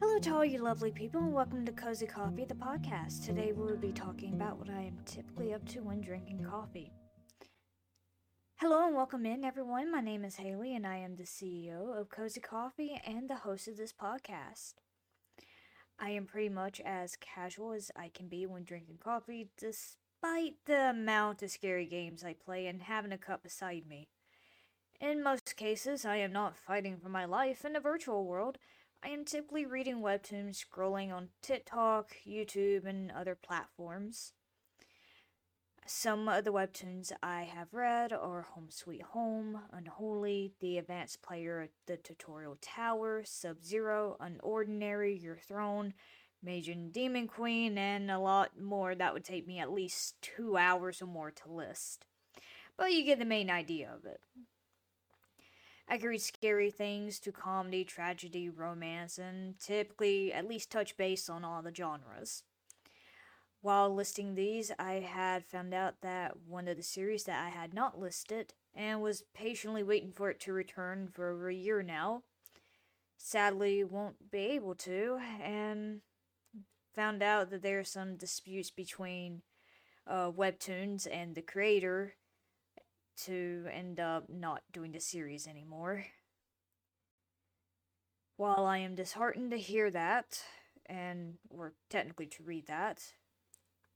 Hello to all you lovely people, and welcome to Cozy Coffee, the podcast. Today we will be talking about what I am typically up to when drinking coffee. Hello and welcome in, everyone. My name is Haley, and I am the CEO of Cozy Coffee and the host of this podcast. I am pretty much as casual as I can be when drinking coffee, despite the amount of scary games I play and having a cup beside me. In most cases, I am not fighting for my life in a virtual world. I am typically reading webtoons, scrolling on TikTok, YouTube, and other platforms. Some of the webtoons I have read are Home Sweet Home, Unholy, The Advanced Player, The Tutorial Tower, Sub Zero, Unordinary, Your Throne, Maiden Demon Queen, and a lot more that would take me at least two hours or more to list. But you get the main idea of it. I can read scary things to comedy, tragedy, romance, and typically at least touch base on all the genres. While listing these, I had found out that one of the series that I had not listed and was patiently waiting for it to return for over a year now, sadly won't be able to, and found out that there are some disputes between uh, Webtoons and the creator to end up not doing the series anymore. While I am disheartened to hear that, and or technically to read that,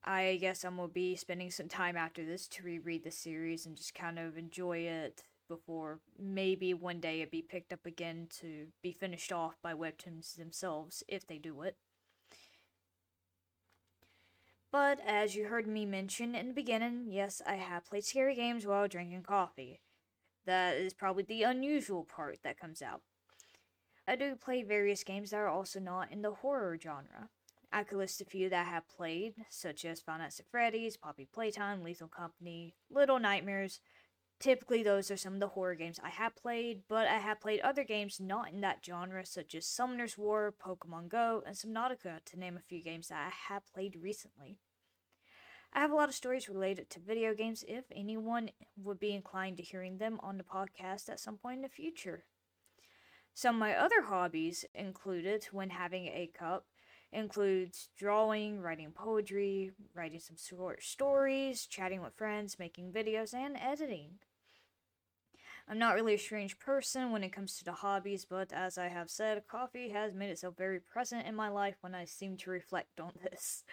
I guess I'm gonna be spending some time after this to reread the series and just kind of enjoy it before maybe one day it be picked up again to be finished off by webtoons themselves if they do it. But as you heard me mention in the beginning, yes, I have played scary games while drinking coffee. That is probably the unusual part that comes out. I do play various games that are also not in the horror genre. I could list a few that I have played, such as Five Nights at Freddy's, Poppy Playtime, Lethal Company, Little Nightmares. Typically, those are some of the horror games I have played, but I have played other games not in that genre, such as Summoner's War, Pokemon Go, and Subnautica, to name a few games that I have played recently. I have a lot of stories related to video games if anyone would be inclined to hearing them on the podcast at some point in the future. Some of my other hobbies included when having a cup includes drawing, writing poetry, writing some short stories, chatting with friends, making videos, and editing. I'm not really a strange person when it comes to the hobbies, but as I have said, coffee has made itself very present in my life when I seem to reflect on this.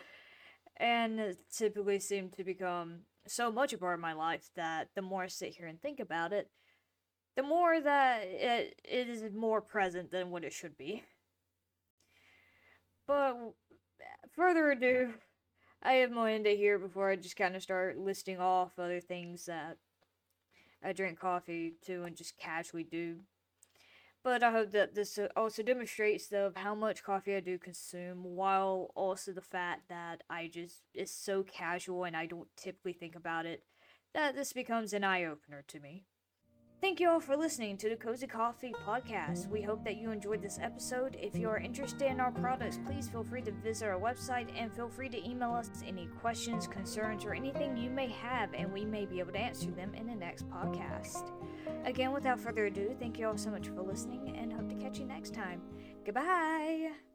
And typically seem to become so much a part of my life that the more I sit here and think about it, the more that it, it is more present than what it should be. But further ado, I have more here before I just kind of start listing off other things that I drink coffee to and just casually do. But I hope that this uh, also demonstrates of how much coffee I do consume, while also the fact that I just it's so casual and I don't typically think about it. That this becomes an eye opener to me. Thank you all for listening to the Cozy Coffee podcast. We hope that you enjoyed this episode. If you are interested in our products, please feel free to visit our website and feel free to email us any questions, concerns, or anything you may have, and we may be able to answer them in the next podcast. Again, without further ado, thank you all so much for listening and hope to catch you next time. Goodbye!